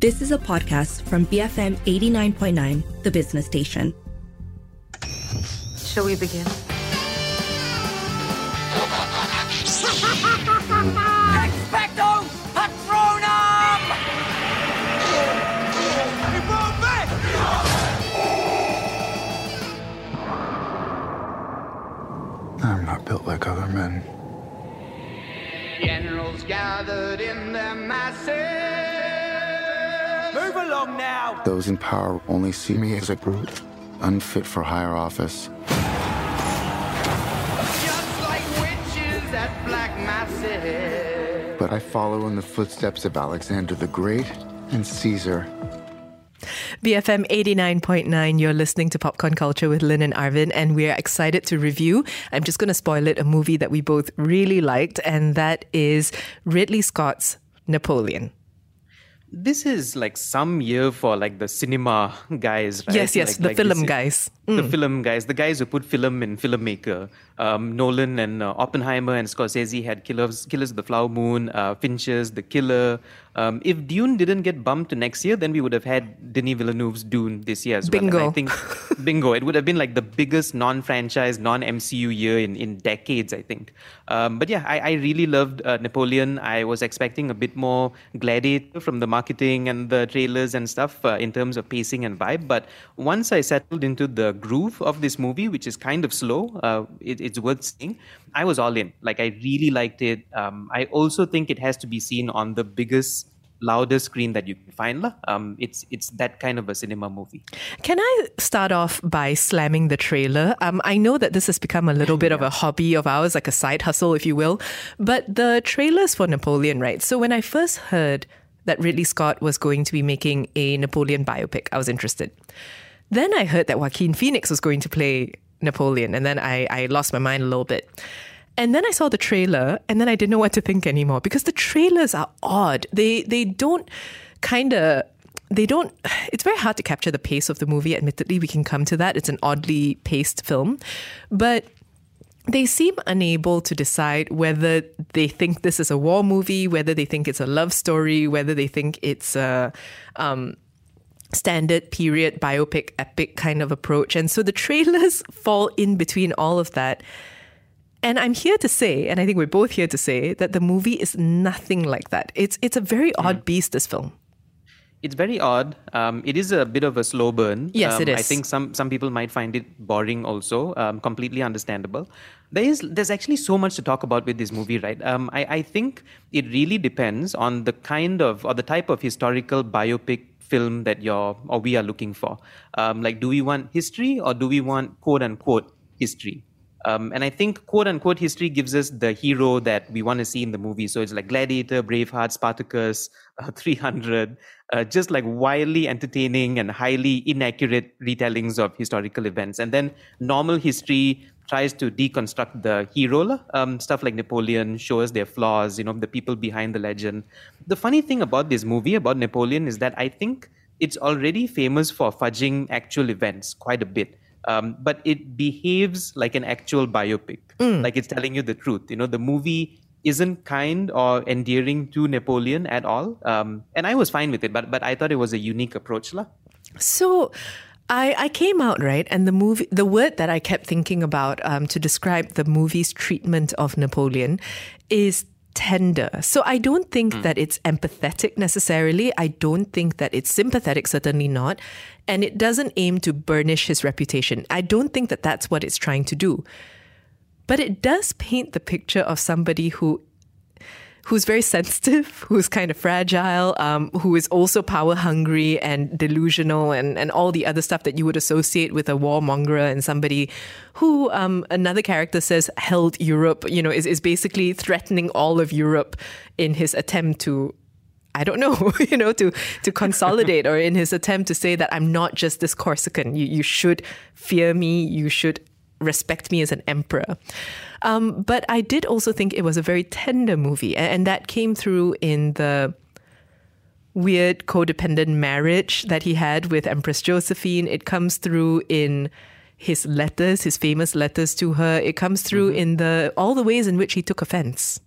This is a podcast from BFM 89.9, the business station. Shall we begin? Expecto Patronum! I'm not built like other men. Generals gathered in their masses. Move along now! Those in power only see me as a brute, unfit for higher office. Just like witches at black masses. But I follow in the footsteps of Alexander the Great and Caesar. BFM 89.9, you're listening to Popcorn Culture with Lynn and Arvin, and we're excited to review. I'm just going to spoil it a movie that we both really liked, and that is Ridley Scott's Napoleon. This is like some year for like the cinema guys, right? Yes, yes, Like- the like film guys. The film guys, the guys who put film in filmmaker. Um, Nolan and uh, Oppenheimer and Scorsese had Killers, Killers of the Flower Moon, uh, Fincher's The Killer. Um, if Dune didn't get bumped to next year, then we would have had Denis Villeneuve's Dune this year as well. And Bingo. I think bingo. It would have been like the biggest non-franchise, non-MCU year in, in decades, I think. Um, but yeah, I, I really loved uh, Napoleon. I was expecting a bit more gladiator from the marketing and the trailers and stuff uh, in terms of pacing and vibe. But once I settled into the groove of this movie, which is kind of slow, uh, it, it's worth seeing. I was all in. Like I really liked it. Um, I also think it has to be seen on the biggest loudest screen that you can find. Um, it's it's that kind of a cinema movie. Can I start off by slamming the trailer? Um, I know that this has become a little bit of a hobby of ours, like a side hustle, if you will. But the trailers for Napoleon, right? So when I first heard that Ridley Scott was going to be making a Napoleon biopic, I was interested. Then I heard that Joaquin Phoenix was going to play Napoleon, and then I, I lost my mind a little bit. And then I saw the trailer, and then I didn't know what to think anymore because the trailers are odd. They they don't kind of they don't. It's very hard to capture the pace of the movie. Admittedly, we can come to that. It's an oddly paced film, but they seem unable to decide whether they think this is a war movie, whether they think it's a love story, whether they think it's a um, standard period biopic epic kind of approach. And so the trailers fall in between all of that. And I'm here to say, and I think we're both here to say, that the movie is nothing like that. It's it's a very odd beast, this film. It's very odd. Um, it is a bit of a slow burn. Yes, um, it I think some some people might find it boring. Also, um, completely understandable. There is there's actually so much to talk about with this movie, right? Um, I I think it really depends on the kind of or the type of historical biopic film that you're or we are looking for. Um, like, do we want history or do we want quote unquote history? Um, and I think quote unquote history gives us the hero that we want to see in the movie. So it's like Gladiator, Braveheart, Spartacus, uh, 300, uh, just like wildly entertaining and highly inaccurate retellings of historical events. And then normal history tries to deconstruct the hero. Um, stuff like Napoleon shows their flaws, you know, the people behind the legend. The funny thing about this movie, about Napoleon, is that I think it's already famous for fudging actual events quite a bit. Um, but it behaves like an actual biopic, like it's telling you the truth. You know, the movie isn't kind or endearing to Napoleon at all, um, and I was fine with it. But but I thought it was a unique approach, lah. So I, I came out right, and the movie, the word that I kept thinking about um, to describe the movie's treatment of Napoleon is tender. So I don't think that it's empathetic necessarily. I don't think that it's sympathetic, certainly not. And it doesn't aim to burnish his reputation. I don't think that that's what it's trying to do. But it does paint the picture of somebody who who's very sensitive, who's kind of fragile, um, who is also power hungry and delusional, and, and all the other stuff that you would associate with a warmonger and somebody who um, another character says held Europe, you know, is, is basically threatening all of Europe in his attempt to. I don't know, you know, to to consolidate or in his attempt to say that I'm not just this Corsican. You you should fear me. You should respect me as an emperor. Um, but I did also think it was a very tender movie, and that came through in the weird codependent marriage that he had with Empress Josephine. It comes through in his letters, his famous letters to her. It comes through in the all the ways in which he took offense.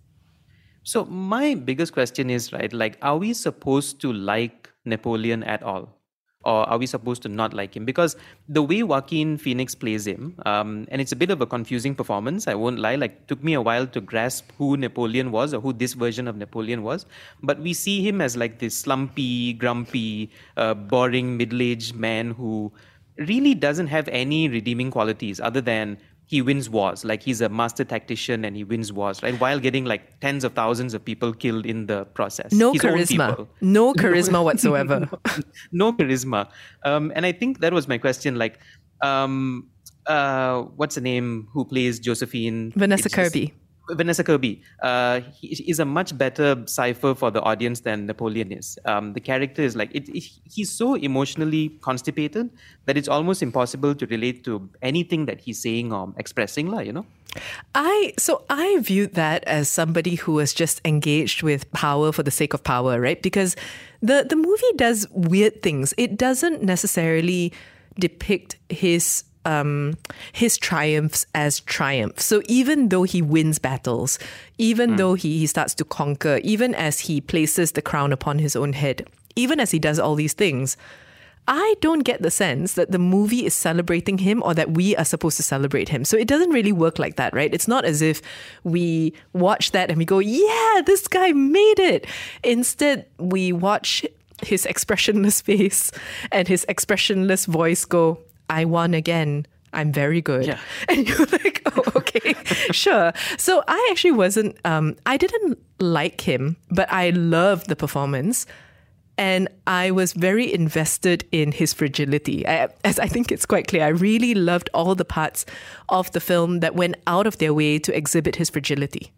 So my biggest question is right, like, are we supposed to like Napoleon at all? Or are we supposed to not like him? Because the way Joaquin Phoenix plays him, um, and it's a bit of a confusing performance, I won't lie, like took me a while to grasp who Napoleon was or who this version of Napoleon was. But we see him as like this slumpy, grumpy, uh, boring middle-aged man who really doesn't have any redeeming qualities other than he wins wars. Like he's a master tactician and he wins wars, right? While getting like tens of thousands of people killed in the process. No His charisma. No charisma whatsoever. no charisma. Um, and I think that was my question. Like, um, uh, what's the name who plays Josephine? Vanessa Kirby. Vanessa Kirby. Uh, is a much better cipher for the audience than Napoleon is. Um, the character is like it, it, he's so emotionally constipated that it's almost impossible to relate to anything that he's saying or expressing, lah. You know. I so I viewed that as somebody who was just engaged with power for the sake of power, right? Because the the movie does weird things. It doesn't necessarily depict his um his triumphs as triumphs. So even though he wins battles, even though he, he starts to conquer, even as he places the crown upon his own head, even as he does all these things, I don't get the sense that the movie is celebrating him or that we are supposed to celebrate him. So it doesn't really work like that, right? It's not as if we watch that and we go, yeah, this guy made it. Instead, we watch his expressionless face and his expressionless voice go, I won again. I'm very good. Yeah. And you're like, oh, okay, sure. So I actually wasn't, um, I didn't like him, but I loved the performance. And I was very invested in his fragility. I, as I think it's quite clear, I really loved all the parts of the film that went out of their way to exhibit his fragility.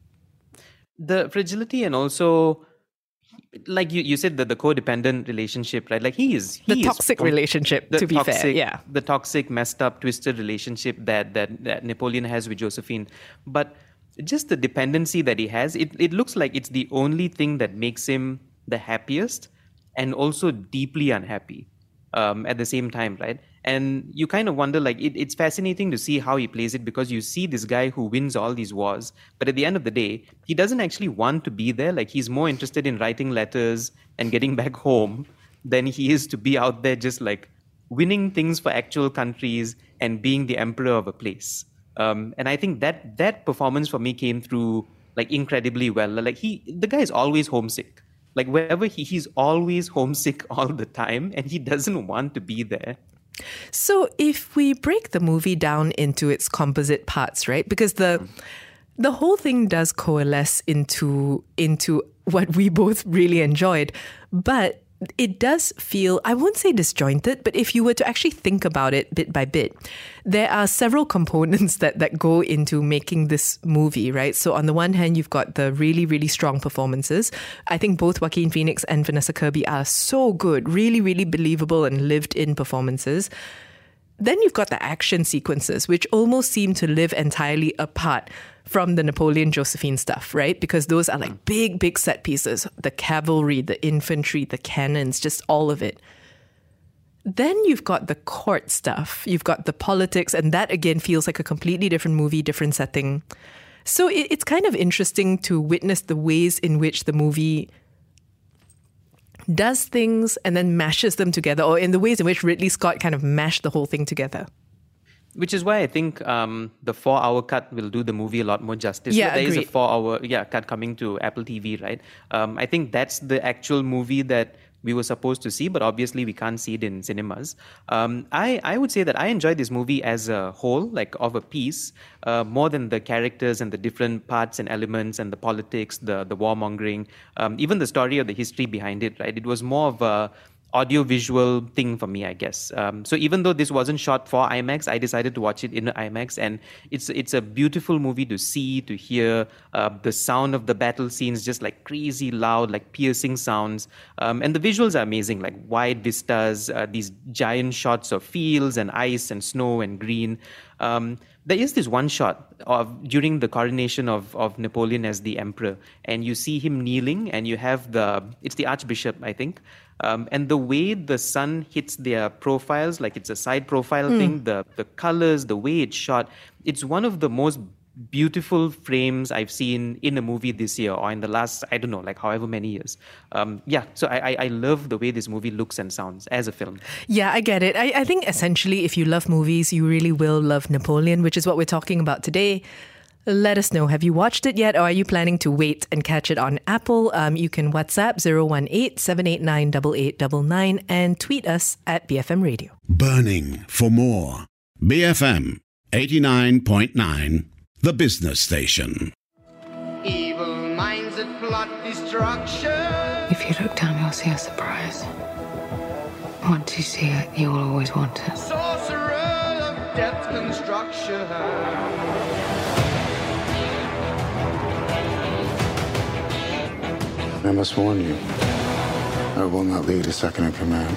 the fragility and also like you, you said that the codependent relationship right? Like he is The he is toxic from- relationship, to be fair, yeah. the toxic messed up twisted relationship that, that that napoleon has with josephine. But just the dependency that he has it, it looks like it's the only thing that makes him the happiest and also deeply unhappy um, at the same time, right? And you kind of wonder, like, it, it's fascinating to see how he plays it because you see this guy who wins all these wars, but at the end of the day, he doesn't actually want to be there. Like, he's more interested in writing letters and getting back home than he is to be out there just like winning things for actual countries and being the emperor of a place. Um, and I think that that performance for me came through like incredibly well. Like he, the guy is always homesick. Like wherever he, he's always homesick all the time, and he doesn't want to be there. So if we break the movie down into its composite parts, right? Because the the whole thing does coalesce into into what we both really enjoyed, but it does feel I won't say disjointed, but if you were to actually think about it bit by bit, there are several components that that go into making this movie, right? So on the one hand, you've got the really really strong performances. I think both Joaquin Phoenix and Vanessa Kirby are so good, really really believable and lived in performances. Then you've got the action sequences, which almost seem to live entirely apart from the Napoleon Josephine stuff, right? Because those are like mm. big, big set pieces the cavalry, the infantry, the cannons, just all of it. Then you've got the court stuff, you've got the politics, and that again feels like a completely different movie, different setting. So it, it's kind of interesting to witness the ways in which the movie does things and then mashes them together, or in the ways in which Ridley Scott kind of mashed the whole thing together. Which is why I think um, the four-hour cut will do the movie a lot more justice. Yeah, there is a agreed. four-hour yeah cut coming to Apple TV, right? Um, I think that's the actual movie that we were supposed to see, but obviously we can't see it in cinemas. Um, I I would say that I enjoyed this movie as a whole, like of a piece, uh, more than the characters and the different parts and elements and the politics, the the warmongering, um, even the story or the history behind it. Right? It was more of a audio-visual thing for me, I guess. Um, so even though this wasn't shot for IMAX, I decided to watch it in IMAX, and it's it's a beautiful movie to see, to hear. Uh, the sound of the battle scenes just like crazy loud, like piercing sounds, um, and the visuals are amazing, like wide vistas, uh, these giant shots of fields and ice and snow and green. Um, there is this one shot of during the coronation of, of Napoleon as the emperor, and you see him kneeling, and you have the it's the archbishop, I think, um, and the way the sun hits their profiles, like it's a side profile thing, the the colors, the way it's shot, it's one of the most beautiful frames I've seen in a movie this year or in the last, I don't know, like however many years. Um, yeah, so I, I, I love the way this movie looks and sounds as a film. Yeah, I get it. I, I think essentially, if you love movies, you really will love Napoleon, which is what we're talking about today. Let us know. Have you watched it yet, or are you planning to wait and catch it on Apple? Um, you can WhatsApp 018 789 8899 and tweet us at BFM Radio. Burning for more. BFM 89.9, the business station. Evil minds that plot destruction. If you look down, you'll see a surprise. Once you see it, you will always want it. Sorcerer of death construction. I must warn you, I will not lead a second in command.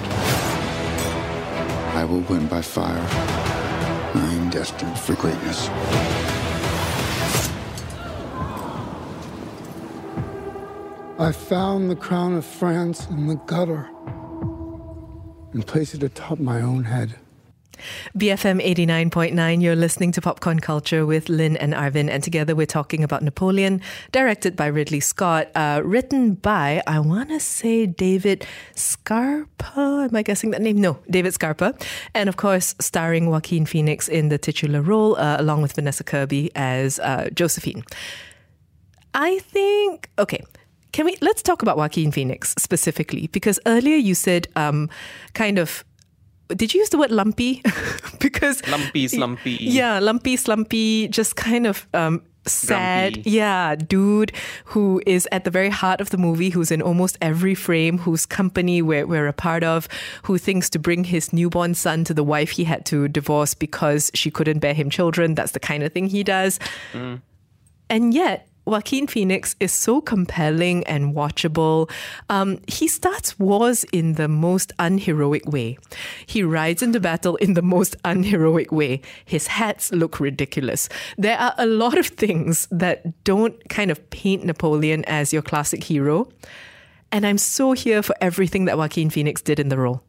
I will win by fire. I am destined for greatness. I found the crown of France in the gutter and placed it atop my own head. BFM 89.9, you're listening to Popcorn Culture with Lynn and Arvin, and together we're talking about Napoleon, directed by Ridley Scott, uh, written by, I want to say, David Scarpa. Am I guessing that name? No, David Scarpa. And of course, starring Joaquin Phoenix in the titular role, uh, along with Vanessa Kirby as uh, Josephine. I think, okay. Can we let's talk about Joaquin Phoenix specifically because earlier you said um, kind of did you use the word lumpy? because Lumpy, slumpy. Yeah, lumpy, slumpy, just kind of um, sad. Grumpy. Yeah, dude who is at the very heart of the movie, who's in almost every frame, whose company we're, we're a part of, who thinks to bring his newborn son to the wife he had to divorce because she couldn't bear him children. That's the kind of thing he does. And yet, Joaquin Phoenix is so compelling and watchable. Um, he starts wars in the most unheroic way. He rides into battle in the most unheroic way. His hats look ridiculous. There are a lot of things that don't kind of paint Napoleon as your classic hero. And I'm so here for everything that Joaquin Phoenix did in the role.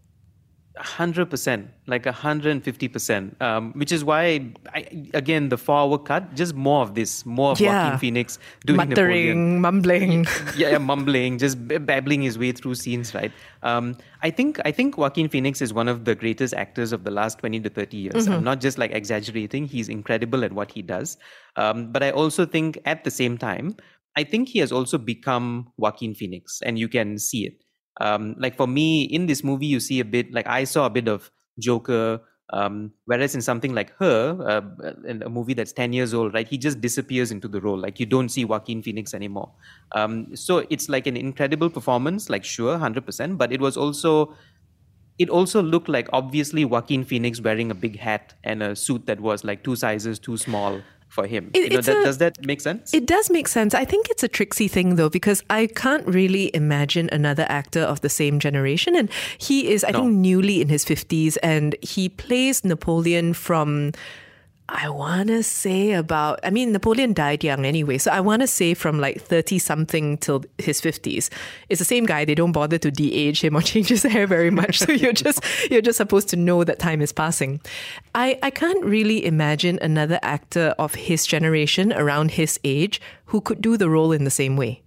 Hundred percent, like hundred and fifty percent. Um, which is why, I, again, the four-hour cut, just more of this, more of Yeah. Joaquin Phoenix doing Muttering, Napoleon. mumbling. yeah, yeah, mumbling, just babbling his way through scenes, right? Um, I think I think Joaquin Phoenix is one of the greatest actors of the last twenty to thirty years. I'm not just like exaggerating; he's incredible at what he does. Um, but I also think at the same time, I think he has also become Joaquin Phoenix, and you can see it. Um, like for me, in this movie, you see a bit like I saw a bit of Joker. Um, whereas in something like her, uh, in a movie that's 10 years old, right, he just disappears into the role. Like you don't see Joaquin Phoenix anymore. Um, so it's like an incredible performance, like sure, 100%, but it was also, it also looked like obviously Joaquin Phoenix wearing a big hat and a suit that was like two sizes too small for him. It- you know, that, a- does that make sense? It does make sense. I think it's a tricksy thing though, because I can't really imagine another actor of the same generation. And he is, I think, newly in his 50s and he plays Napoleon from. I want to say about, I mean, Napoleon died young anyway. So I want to say from like 30 something till his 50s. It's the same guy. They don't bother to de-age him or change his hair very much. So you're just, you're just supposed to know that time is passing. I, I can't really imagine another actor of his generation around his age who could do the role in the same way.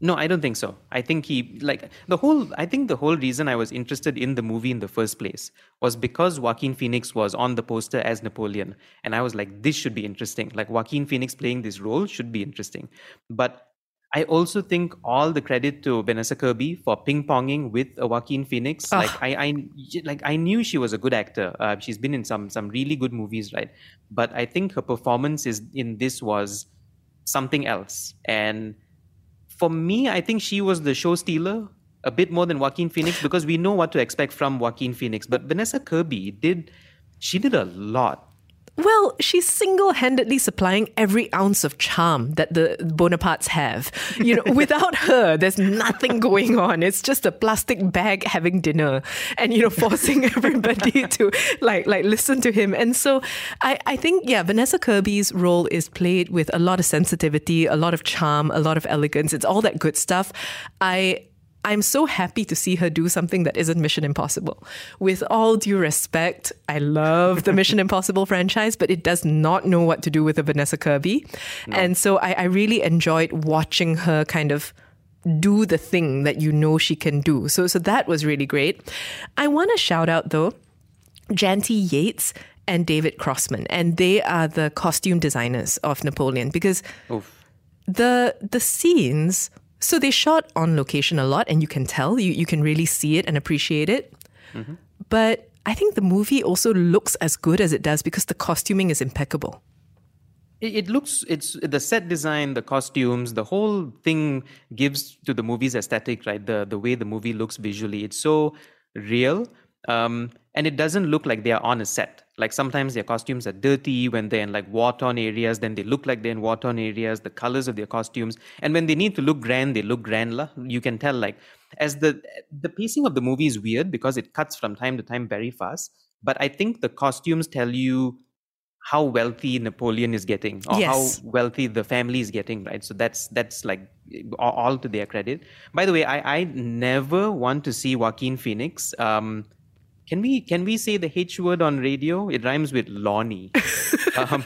No, I don't think so. I think he like the whole. I think the whole reason I was interested in the movie in the first place was because Joaquin Phoenix was on the poster as Napoleon, and I was like, this should be interesting. Like Joaquin Phoenix playing this role should be interesting. But I also think all the credit to Vanessa Kirby for ping ponging with Joaquin Phoenix. Like I, I, like I knew she was a good actor. Uh, she's been in some some really good movies, right? But I think her performance is in this was something else and for me, I think she was the show stealer a bit more than Joaquin Phoenix because we know what to expect from Joaquin Phoenix. But Vanessa Kirby did, she did a lot. Well, she's single-handedly supplying every ounce of charm that the Bonapartes have. You know, without her, there's nothing going on. It's just a plastic bag having dinner, and you know, forcing everybody to like like listen to him. And so, I I think yeah, Vanessa Kirby's role is played with a lot of sensitivity, a lot of charm, a lot of elegance. It's all that good stuff. I I'm so happy to see her do something that isn't Mission Impossible. With all due respect, I love the Mission Impossible franchise, but it does not know what to do with a Vanessa Kirby. And so I, I really enjoyed watching her kind of do the thing that you know she can do. So so that was really great. I want to shout out though Janty Yates and David Crossman, and they are the costume designers of Napoleon because the the scenes. So they shot on location a lot, and you can tell you you can really see it and appreciate it. But I think the movie also looks as good as it does because the costuming is impeccable. It, it looks it's the set design, the costumes, the whole thing gives to the movie's aesthetic, right? The the way the movie looks visually, it's so real, um, and it doesn't look like they are on a set. Like sometimes their costumes are dirty when they're in like war-torn areas, then they look like they're in war-torn areas. The colors of their costumes, and when they need to look grand, they look grand. You can tell like as the the pacing of the movie is weird because it cuts from time to time very fast. But I think the costumes tell you how wealthy Napoleon is getting, or Yes. how wealthy the family is getting, right? So that's that's like all, all to their credit. By the way, I I never want to see Joaquin Phoenix. Um, can we can we say the H word on radio? It rhymes with Lonnie. um,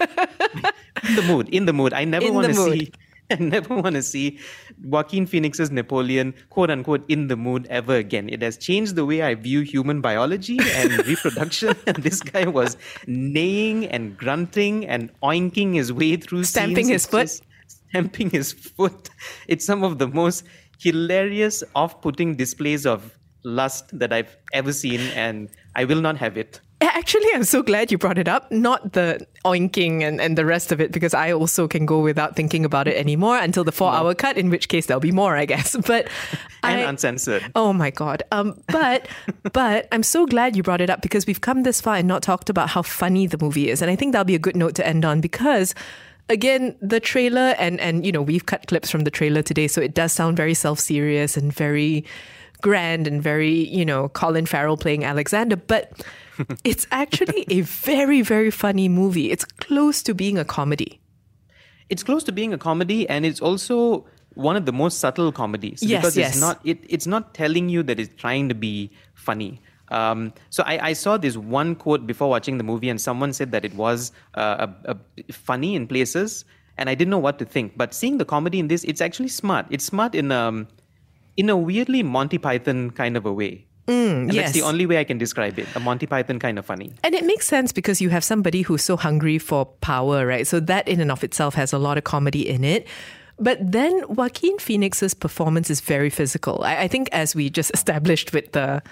in the mood, in the mood. I never want to see. I never want to see Joaquin Phoenix's Napoleon, quote unquote, in the mood ever again. It has changed the way I view human biology and reproduction. And this guy was neighing and grunting and oinking his way through Stamping his foot. stamping his foot. It's some of the most hilarious, off-putting displays of lust that I've ever seen, and I will not have it. Actually, I'm so glad you brought it up. Not the oinking and, and the rest of it, because I also can go without thinking about it anymore until the four hour cut, in which case there'll be more, I guess. But And I, uncensored. Oh my god. Um, but but I'm so glad you brought it up because we've come this far and not talked about how funny the movie is, and I think that'll be a good note to end on because. Again, the trailer and and you know we've cut clips from the trailer today, so it does sound very self serious and very grand and very you know Colin Farrell playing Alexander, but it's actually a very very funny movie. It's close to being a comedy. it's close to being a comedy and it's also one of the most subtle comedies Yes, because yes. it's not it, it's not telling you that it's trying to be funny um, so I, I saw this one quote before watching the movie and someone said that it was uh, a, a funny in places and i didn't know what to think but seeing the comedy in this it's actually smart it's smart in um in a weirdly monty python kind of a way and that's the only way i can describe it a monty python kind of funny And it makes sense because you have somebody who's so hungry for power, right? So that in and of itself has a lot of comedy in it. But then Joaquin Phoenix's performance is very physical. I, I think as we just established with the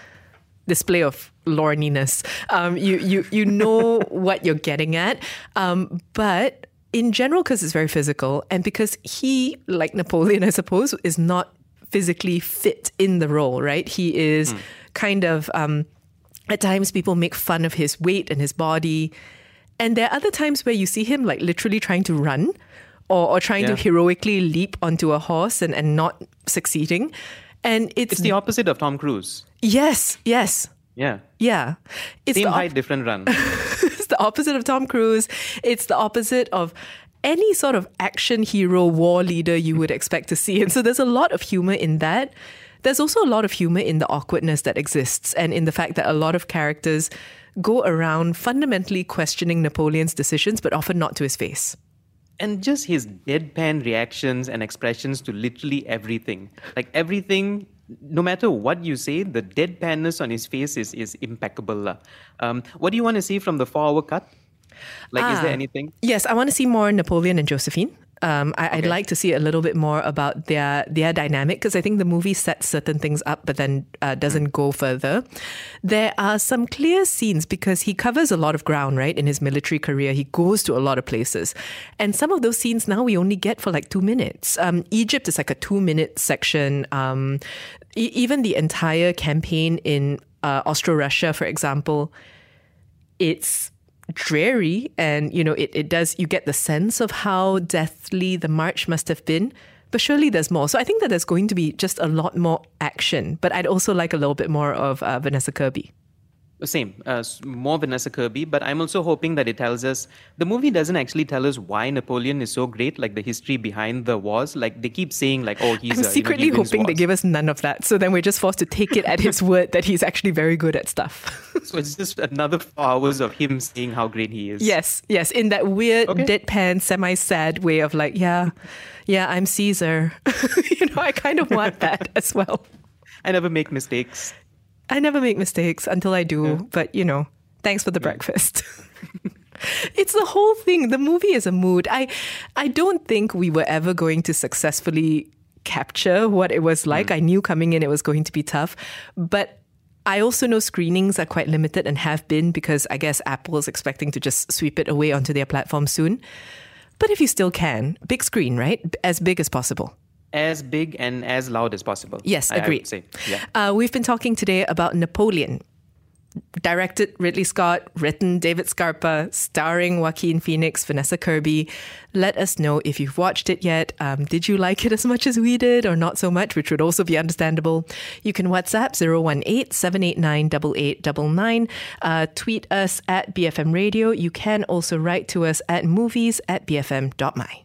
display of lorniness, um, you you you know what you're getting at. Um, but in general, because it's very physical, and because he, like Napoleon, I suppose, is not physically fit in the role, right? He is kind of um, at times people make fun of his weight and his body. And there are other times where you see him like literally trying to run or, or trying to heroically leap onto a horse and, and not succeeding. And it's, it's the opposite of tom cruise yes, yes, yeah yeah. It's same op- height different run it's the opposite of Tom Cruise. It's the opposite of any sort of action hero, war leader you would expect to see. And so there's a lot of humor in that. There's also a lot of humor in the awkwardness that exists and in the fact that a lot of characters go around fundamentally questioning Napoleon's decisions, but often not to his face. and just his deadpan reactions and expressions to literally everything. Like everything, no matter what you say, the deadpanness on his face is is impeccable. Um, what do you want to see from the four-hour cut? Like, is there Ah. anything? Yes, I want to see more Napoleon and Josephine. Um, I, I'd Okay. like to see a little bit more about their their dynamic because I think the movie sets certain things up, but then uh, doesn't go further. There are some clear scenes because he covers a lot of ground, right? In his military career, he goes to a lot of places, and some of those scenes now we only get for like two minutes. Um, Egypt is like a two minute section. Um, e- even the entire campaign in uh, Austro-Russia, for example, it's dreary and you know it, it does you get the sense of how deathly the march must have been but surely there's more. So i think that there's going to be just a lot more action but i'd also like a little bit more of uh, vanessa kirby Same, uh, more Vanessa Kirby, but I'm also hoping that it tells us the movie doesn't actually tell us why Napoleon is so great, like the history behind the wars. Like they keep saying, like, oh, he's I'm a, secretly you know, he hoping they give us none of that. So then we're just forced to take it at his word that he's actually very good at stuff. So it's just another four hours of him saying how great he is. yes, yes, in that weird, Okay. deadpan, semi sad way of like, yeah, yeah, I'm Caesar. you know, I kind of want that as well. I never make mistakes. I never make mistakes until I do, but you know, thanks for the breakfast. it's the whole thing. The movie is a mood. I I don't think we were ever going to successfully capture what it was like. Mm. I knew coming in it was going to be tough, but I also know screenings are quite limited and have been because I guess Apple is expecting to just sweep it away onto their platform soon. But if you still can, big screen, right? As big as possible. As big and as loud as possible. Yes, I- I agreed. say. Yeah. Uh, we've been talking today about Napoleon. Directed Ridley Scott, written David Scarpa, starring Joaquin Phoenix, Vanessa Kirby. Let us know if you've watched it yet. Um, did you like it as much as we did, or not so much, which would also be understandable? You can WhatsApp 018 789 8899. Uh, tweet us at BFM Radio. You can also write to us at movies at bfm.my.